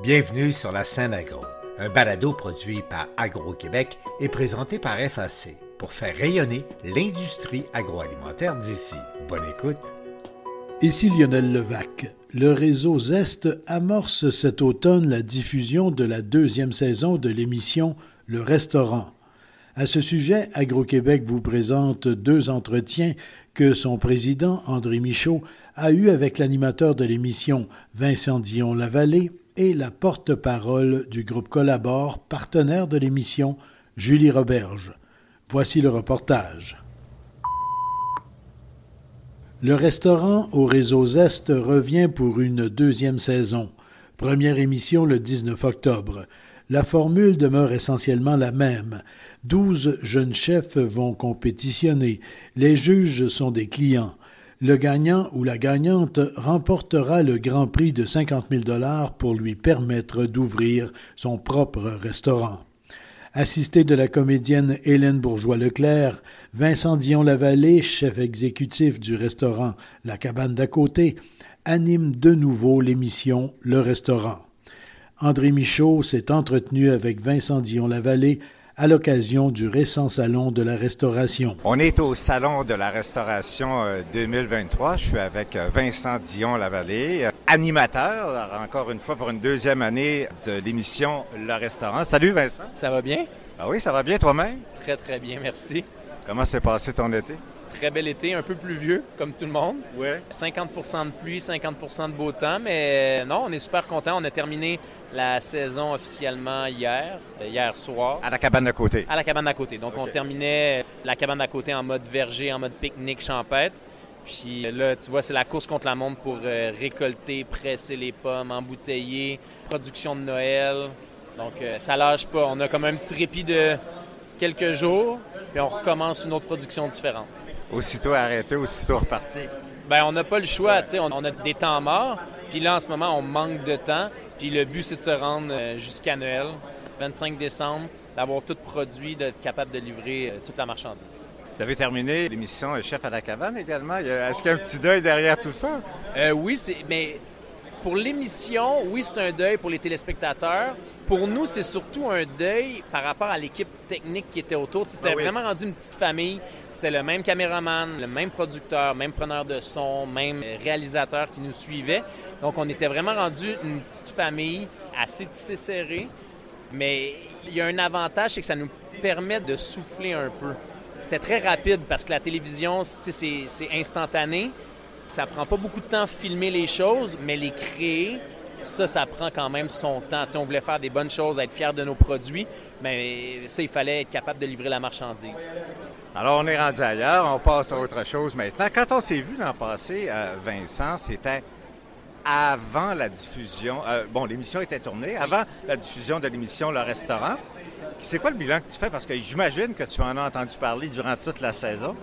Bienvenue sur la scène agro, un balado produit par Agro-Québec et présenté par FAC pour faire rayonner l'industrie agroalimentaire d'ici. Bonne écoute. Ici Lionel Levac. Le réseau Zest amorce cet automne la diffusion de la deuxième saison de l'émission Le Restaurant. À ce sujet, Agro-Québec vous présente deux entretiens que son président, André Michaud, a eus avec l'animateur de l'émission, Vincent Dion-Lavallée, et la porte-parole du groupe Collabore, partenaire de l'émission, Julie Roberge. Voici le reportage. Le restaurant au réseau Zest revient pour une deuxième saison. Première émission le 19 octobre. La formule demeure essentiellement la même. Douze jeunes chefs vont compétitionner. Les juges sont des clients. Le gagnant ou la gagnante remportera le grand prix de 50 000 dollars pour lui permettre d'ouvrir son propre restaurant. Assisté de la comédienne Hélène Bourgeois-Leclerc, Vincent Dion-Lavallée, chef exécutif du restaurant La Cabane d'à côté, anime de nouveau l'émission Le Restaurant. André Michaud s'est entretenu avec Vincent Dion-Lavallée à l'occasion du récent Salon de la Restauration. On est au Salon de la Restauration 2023. Euh, Je suis avec euh, Vincent Dion-Lavallée, euh, animateur, encore une fois, pour une deuxième année de l'émission Le Restaurant. Salut Vincent. Ça va bien? Ah oui, ça va bien toi-même? Très, très bien, merci. Comment s'est passé ton été? Très bel été, un peu pluvieux, comme tout le monde. Ouais. 50% de pluie, 50% de beau temps, mais non, on est super content. On a terminé la saison officiellement hier, hier soir. À la cabane d'à côté. À la cabane d'à côté. Donc, on terminait la cabane d'à côté en mode verger, en mode pique-nique champêtre. Puis là, tu vois, c'est la course contre la montre pour euh, récolter, presser les pommes, embouteiller, production de Noël. Donc, euh, ça lâche pas. On a comme un petit répit de quelques jours, puis on recommence une autre production différente. Aussitôt arrêté, aussitôt reparti. Ben, on n'a pas le choix, tu sais, on, a des temps morts, puis là, en ce moment, on manque de temps, puis le but, c'est de se rendre euh, jusqu'à Noël, 25 décembre, d'avoir tout produit, d'être capable de livrer euh, toute la marchandise. Vous avez terminé l'émission Chef à la cabane également. Est-ce qu'il y a un petit deuil derrière tout ça? Euh, oui, mais pour l'émission, oui, c'est un deuil pour les téléspectateurs. Pour nous, c'est surtout un deuil par rapport à l'équipe technique qui était autour. C'était ah vraiment rendu une petite famille. C'était le même caméraman, le même producteur, même preneur de son, même réalisateur qui nous suivait. Donc, on était vraiment rendu une petite famille assez tissée serrée. Mais il y a un avantage, c'est que ça nous permet de souffler un peu. C'était très rapide parce que la télévision, c'est instantané. Ça prend pas beaucoup de temps filmer les choses, mais les créer, ça, ça prend quand même son temps. on voulait faire des bonnes choses, être fiers de nos produits, mais ça, il fallait être capable de livrer la marchandise. Alors, on est rendu ailleurs, on passe à autre chose maintenant. Quand on s'est vu l'an passé, euh, Vincent, c'était avant la diffusion. Euh, bon, l'émission était tournée, avant la diffusion de l'émission Le Restaurant. C'est quoi le bilan que tu fais? Parce que j'imagine que tu en as entendu parler durant toute la saison.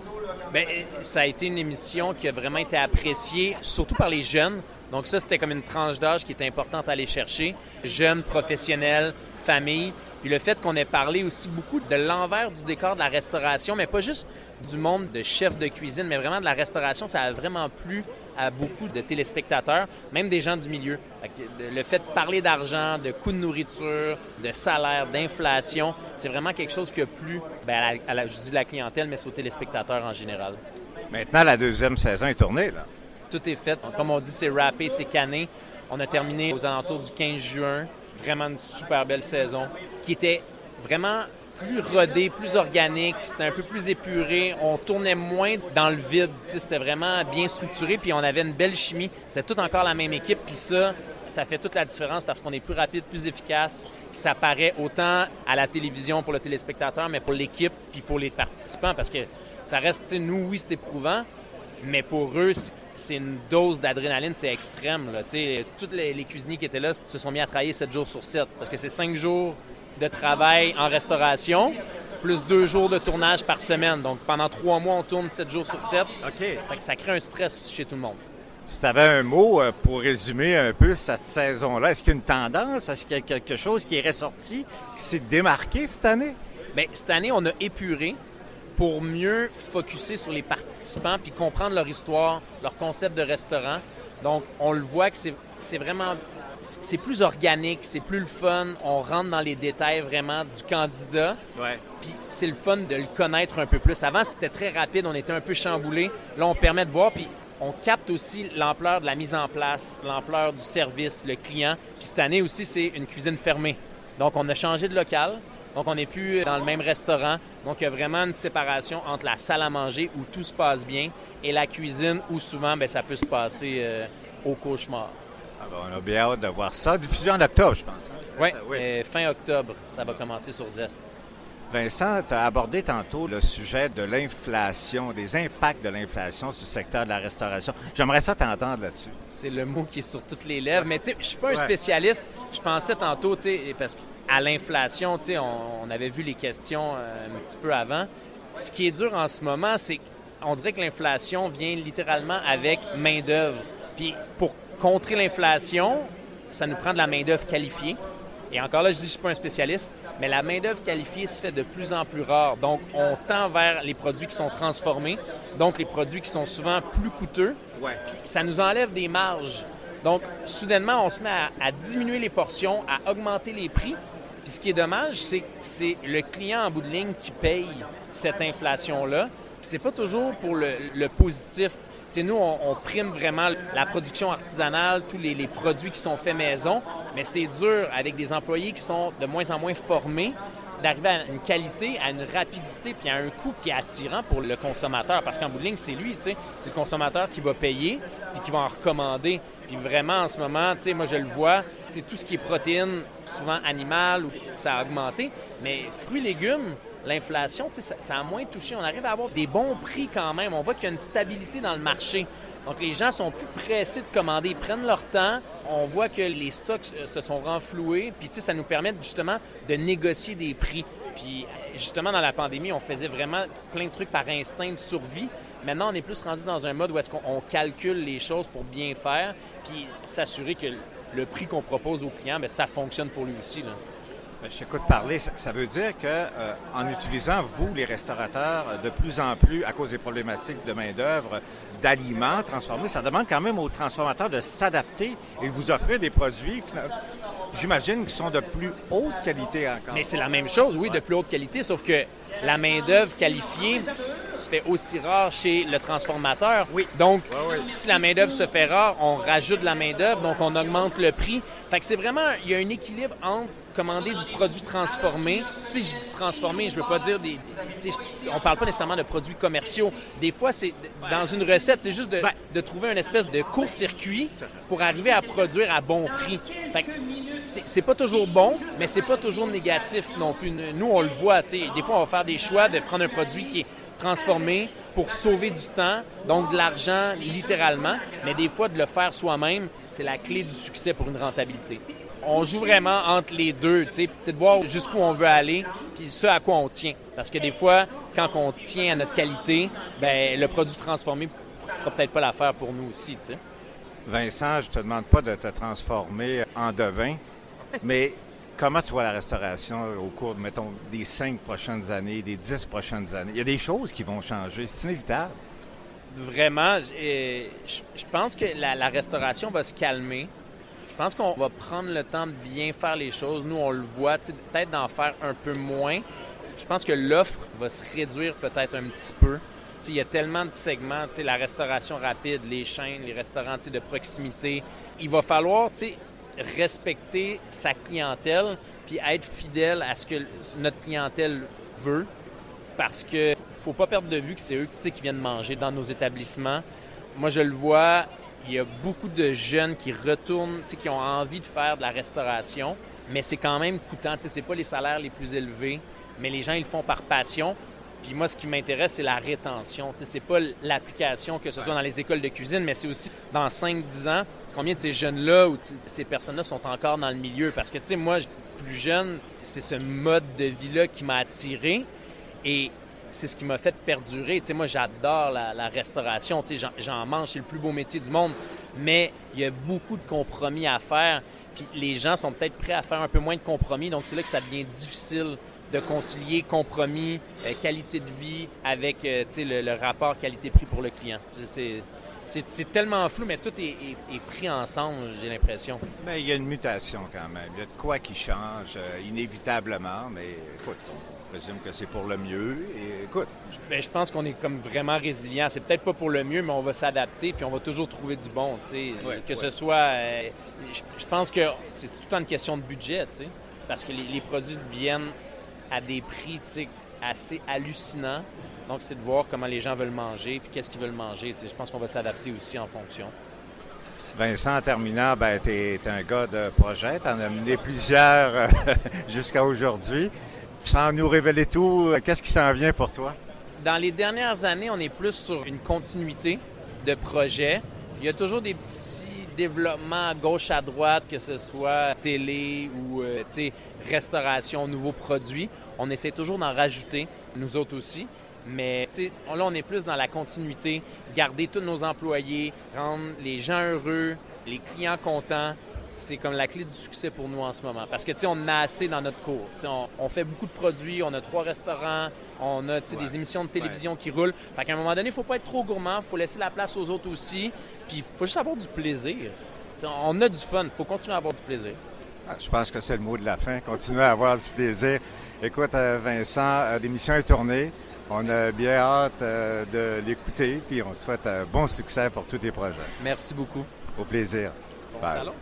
Bien, ça a été une émission qui a vraiment été appréciée, surtout par les jeunes. Donc ça, c'était comme une tranche d'âge qui était importante à aller chercher. Jeunes, professionnels, familles. Puis le fait qu'on ait parlé aussi beaucoup de l'envers du décor de la restauration, mais pas juste du monde de chef de cuisine, mais vraiment de la restauration, ça a vraiment plu à beaucoup de téléspectateurs, même des gens du milieu. Le fait de parler d'argent, de coûts de nourriture, de salaire, d'inflation, c'est vraiment quelque chose qui a plu ben, à, la, je dis la clientèle, mais aux téléspectateurs en général. Maintenant, la deuxième saison est tournée, là. Tout est fait. Comme on dit, c'est râpé, c'est canné. On a terminé aux alentours du 15 juin. Vraiment une super belle saison qui était vraiment plus rodé, plus organique, c'était un peu plus épuré, on tournait moins dans le vide, c'était vraiment bien structuré, puis on avait une belle chimie, c'était tout encore la même équipe, puis ça, ça fait toute la différence parce qu'on est plus rapide, plus efficace, puis ça paraît autant à la télévision pour le téléspectateur, mais pour l'équipe, puis pour les participants, parce que ça reste, nous, oui, c'est éprouvant, mais pour eux, c'est une dose d'adrénaline, c'est extrême. Là. Tous les, les, cuisiniers qui étaient là se sont mis à travailler 7 jours sur 7 parce que c'est 5 jours de travail en restauration, plus deux jours de tournage par semaine. Donc pendant trois mois, on tourne sept jours sur sept. OK. ça crée un stress chez tout le monde. Si tu avais un mot euh, pour résumer un peu cette saison-là, est-ce qu'il y a une tendance? Est-ce qu'il y a quelque chose qui est ressorti, qui s'est démarqué cette année? Bien, cette année, on a épuré pour mieux focuser sur les participants puis comprendre leur histoire, leur concept de restaurant. Donc, on le voit que c'est vraiment c'est plus organique, c'est plus le fun. On rentre dans les détails vraiment du candidat. Ouais. Puis c'est le fun de le connaître un peu plus. Avant, c'était très rapide, on était un peu chamboulé. Là, on permet de voir. Puis on capte aussi l'ampleur de la mise en place, l'ampleur du service, le client. Puis cette année aussi, c'est une cuisine fermée. Donc, on a changé de local. Donc, on n'est plus dans le même restaurant. Donc, il y a vraiment une séparation entre la salle à manger où tout se passe bien et la cuisine où souvent, bien, ça peut se passer euh, au cauchemar. Ah ben, on a bien hâte de voir ça. Diffusion en octobre, je pense. hein? Ça, oui. euh, fin octobre, ça va commencer sur Zest. Vincent, tu as abordé tantôt le sujet de l'inflation, des impacts de l'inflation sur le secteur de la restauration. J'aimerais ça t'entendre là-dessus. C'est le mot qui est sur toutes les lèvres. Mais tu sais, je suis pas un spécialiste. Je pensais tantôt, tu sais, parce qu'à l'inflation, tu sais, on, on avait vu les questions euh, un petit peu avant. Ce qui est dur en ce moment, c'est qu'on dirait que l'inflation vient littéralement avec main-d'œuvre. Puis pour contrer l'inflation, ça nous prend de la main-d'œuvre qualifiée. Et encore là, je dis que je suis pas un spécialiste, mais la main-d'œuvre qualifiée se fait de plus en plus rare. Donc, on tend vers les produits qui sont transformés, donc les produits qui sont souvent plus coûteux. Ouais. Puis ça nous enlève des marges. Donc, soudainement, on se met à, à diminuer les portions, à augmenter les prix. Puis ce qui est dommage, c'est que c'est le client en bout de ligne qui paye cette inflation-là. Puis c'est pas toujours pour le, le positif. Tu sais, nous, on, prime vraiment la production artisanale, tous les, produits qui sont faits maison, mais c'est dur avec des employés qui sont de moins en moins formés d'arriver à une qualité, à une rapidité, puis à un coût qui est attirant pour le consommateur. Parce qu'en bout de ligne, c'est lui, c'est le consommateur qui va payer, puis qui va en recommander. Puis vraiment, en ce moment, tu sais, moi, je le vois, c'est tout ce qui est protéines, souvent animales, ça a augmenté. Mais fruits, légumes, l'inflation, ça, ça a moins touché. On arrive à avoir des bons prix quand même. On voit qu'il y a une stabilité dans le marché. Donc, les gens sont plus pressés de commander. Ils prennent leur temps. On voit que les stocks euh, se sont renfloués. Puis, tu sais, ça nous permet justement de négocier des prix. Puis, justement, dans la pandémie, on faisait vraiment plein de trucs par instinct de survie. Maintenant, on est plus rendu dans un mode où est-ce qu'on on calcule les choses pour bien faire, puis s'assurer que le prix qu'on propose au client, bien, ça fonctionne pour lui aussi. Là. Ben, Je t'écoute parler. Ça, ça veut dire que euh, en utilisant, vous, les restaurateurs, de plus en plus, à cause des problématiques de main-d'œuvre, d'aliments transformés, ça demande quand même aux transformateurs de s'adapter et de vous offrir des produits, j'imagine, qui sont de plus haute qualité encore. Mais c'est la même chose, oui, de plus haute qualité, sauf que la main-d'œuvre qualifiée se fait aussi rare chez le transformateur. Oui. Donc, si la main-d'œuvre se fait rare, on rajoute de la main-d'œuvre, donc on augmente le prix. Fait que c'est vraiment, il y a un équilibre entre commander du produit transformé. Sais, je dis transformé, je veux pas dire des. on parle pas nécessairement de produits commerciaux. Des fois, c'est dans une recette, c'est juste de, de trouver une espèce de court-circuit pour arriver à produire à bon prix. Fait que c'est pas toujours bon, mais c'est pas toujours négatif non plus. Nous, on le voit, des fois, on va faire des choix de prendre un produit qui est transformé pour sauver du temps, donc de l'argent littéralement, mais des fois, de le faire soi-même, c'est la clé du succès pour une rentabilité. On joue vraiment entre les deux, tu sais, c'est de voir jusqu'où on veut aller, puis ce à quoi on tient. Parce que des fois, quand on tient à notre qualité, ben le produit transformé fera peut-être pas l'affaire pour nous aussi, tu sais. Vincent, je te demande pas de te transformer en devin, mais comment tu vois la restauration au cours, mettons, des cinq prochaines années, des dix prochaines années? Il y a des choses qui vont changer, c'est inévitable. Vraiment, je je pense que la, la restauration va se calmer. Je pense qu'on va prendre le temps de bien faire les choses. Nous, on le voit, peut-être d'en faire un peu moins. Je pense que l'offre va se réduire peut-être un petit peu. Il y a tellement de segments, la restauration rapide, les chaînes, les restaurants de proximité. Il va falloir respecter sa clientèle puis être fidèle à ce que notre clientèle veut parce que faut pas perdre de vue que c'est eux qui viennent manger dans nos établissements. Moi, je le vois, il y a beaucoup de jeunes qui retournent, qui ont envie de faire de la restauration, mais c'est quand même coûtant. Sais, c'est pas les salaires les plus élevés, mais les gens ils le font par passion. Puis moi, ce qui m'intéresse, c'est la rétention. Sais, c'est pas l'application, que ce soit dans les écoles de cuisine, mais c'est aussi dans 5-10 ans, combien de ces jeunes-là ou ces personnes-là sont encore dans le milieu? Parce que, tu sais, moi, plus jeune, c'est ce mode de vie-là qui m'a attiré. Et c'est ce qui m'a fait perdurer. Moi, j'adore la, restauration. J'en- mange, c'est le plus beau métier du monde. Mais il y a beaucoup de compromis à faire. Puis les gens sont peut-être prêts à faire un peu moins de compromis. Donc, c'est là que ça devient difficile de concilier compromis, euh, qualité de vie avec euh, le, le rapport qualité-prix pour le client. C'est tellement flou, mais tout est, pris ensemble, j'ai l'impression. Mais il y a une mutation quand même. Il y a de quoi qui change, euh, inévitablement, mais écoute, on présume que c'est pour le mieux. Et écoute. Ben, je pense qu'on est comme vraiment résilient. C'est peut-être pas pour le mieux, mais on va s'adapter, puis on va toujours trouver du bon. que ce soit. Euh, je, pense que c'est tout le temps une question de budget, parce que les, les produits viennent à des prix assez hallucinants. Donc, c'est de voir comment les gens veulent manger, puis qu'est-ce qu'ils veulent manger. je pense qu'on va s'adapter aussi en fonction. Vincent, en terminant, ben, tu es, un gars de projet. Tu en as mené plusieurs euh, jusqu'à aujourd'hui. Sans nous révéler tout, qu'est-ce qui s'en vient pour toi? Dans les dernières années, on est plus sur une continuité de projet. Il y a toujours des petits développements à gauche, à droite, que ce soit télé ou euh, restauration, nouveaux produits. On essaie toujours d'en rajouter, nous autres aussi. Mais là, on est plus dans la continuité, garder tous nos employés, rendre les gens heureux, les clients contents. C'est comme la clé du succès pour nous en ce moment. Parce que, tu sais, on a assez dans notre cours. On, on, fait beaucoup de produits, on a trois restaurants, on a des émissions de télévision qui roulent. Fait qu'à un moment donné, il ne faut pas être trop gourmand, il faut laisser la place aux autres aussi. Puis il faut juste avoir du plaisir. on a du fun, il faut continuer à avoir du plaisir. Ah, je pense que c'est le mot de la fin, continuer à avoir du plaisir. Écoute, euh, Vincent, euh, l'émission est tournée. On a bien hâte euh, de l'écouter, puis on souhaite un bon succès pour tous tes projets. Merci beaucoup. Au plaisir.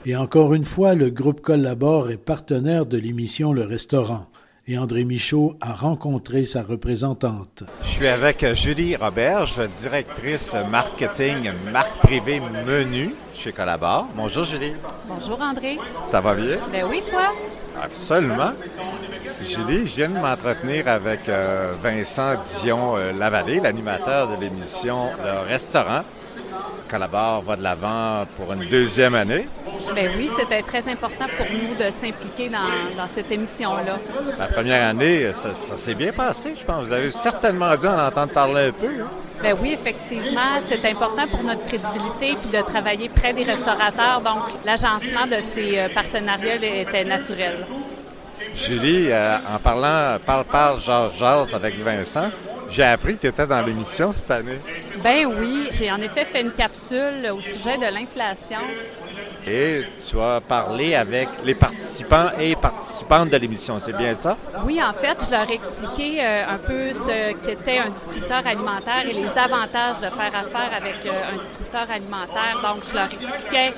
Et encore une fois, le groupe Collabore est partenaire de l'émission Le Restaurant. Et André Michaud a rencontré sa représentante. Je suis avec Julie Roberge, directrice marketing marque privée menu chez Collabore. Bonjour Julie. Bonjour André. Ça va bien? Ben oui, toi? Absolument. Julie, je viens de m'entretenir avec euh, Vincent Dion-Lavallée, euh, l'animateur de l'émission Le Restaurant. Va de l'avant pour une deuxième année. Ben oui, c'était très important pour nous de s'impliquer dans, cette émission-là. La première année, ça, s'est bien passé, je pense. Vous avez certainement dû en entendre parler un peu. Hein? Ben oui, effectivement, c'est important pour notre crédibilité puis de travailler près des restaurateurs. Donc, l'agencement de ces euh, partenariats était naturel. Julie, euh, en parlant parle-parle, Georges, avec Vincent, j'ai appris que tu étais dans l'émission cette année. Ben oui, j'ai en effet fait une capsule au sujet de l'inflation. Et tu as parlé avec les participants et participantes de l'émission, c'est bien ça? Oui, en fait, je leur ai expliqué euh, un peu ce qu'était un distributeur alimentaire et les avantages de faire affaire avec euh, un distributeur alimentaire. Donc, je leur expliquais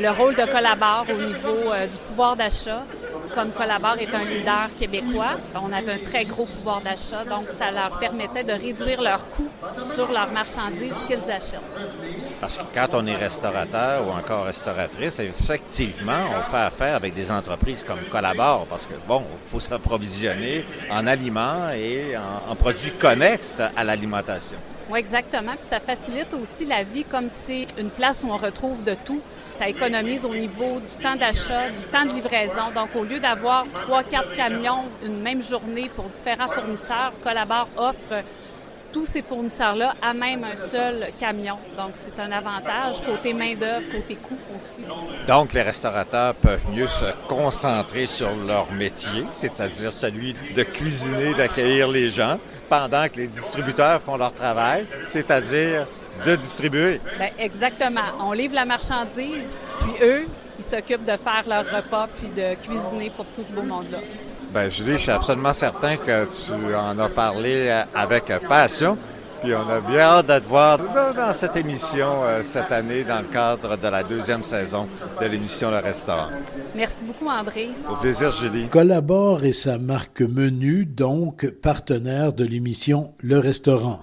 le rôle de collabore au niveau du pouvoir d'achat, comme Collabore est un leader québécois, on avait un très gros pouvoir d'achat, donc ça leur permettait de réduire leurs coûts sur leurs marchandises qu'ils achètent. Parce que quand on est restaurateur ou encore restauratrice, effectivement, on fait affaire avec des entreprises comme Collabore, parce que, bon, il faut s'approvisionner en aliments et en, produits connexes à l'alimentation. Oui, exactement. Puis ça facilite aussi la vie comme c'est une place où on retrouve de tout. Ça économise au niveau du temps d'achat, du temps de livraison. Donc, au lieu d'avoir trois, quatre camions une même journée pour différents fournisseurs, Collabore offre tous ces fournisseurs-là à même un seul camion. Donc, c'est un avantage côté main-d'œuvre, côté coût aussi. Donc, les restaurateurs peuvent mieux se concentrer sur leur métier, c'est-à-dire celui de cuisiner, d'accueillir les gens, pendant que les distributeurs font leur travail, c'est-à-dire de distribuer. Bien, exactement. On livre la marchandise, puis eux, ils s'occupent de faire leur repas puis de cuisiner pour tout ce beau monde-là. Bien, Julie, je suis absolument certain que tu en as parlé avec passion. Puis on a bien hâte de te voir dans cette émission euh, cette année dans le cadre de la deuxième saison de l'émission Le Restaurant. Merci beaucoup, André. Au plaisir, Julie. Collabore et sa marque Menu, donc partenaire de l'émission Le Restaurant.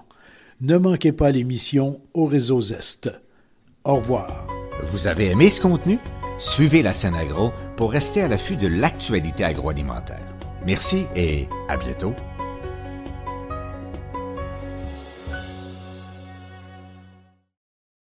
Ne manquez pas l'émission au réseau Zest. Au revoir. Vous avez aimé ce contenu? Suivez la scène agro pour rester à l'affût de l'actualité agroalimentaire. Merci et à bientôt.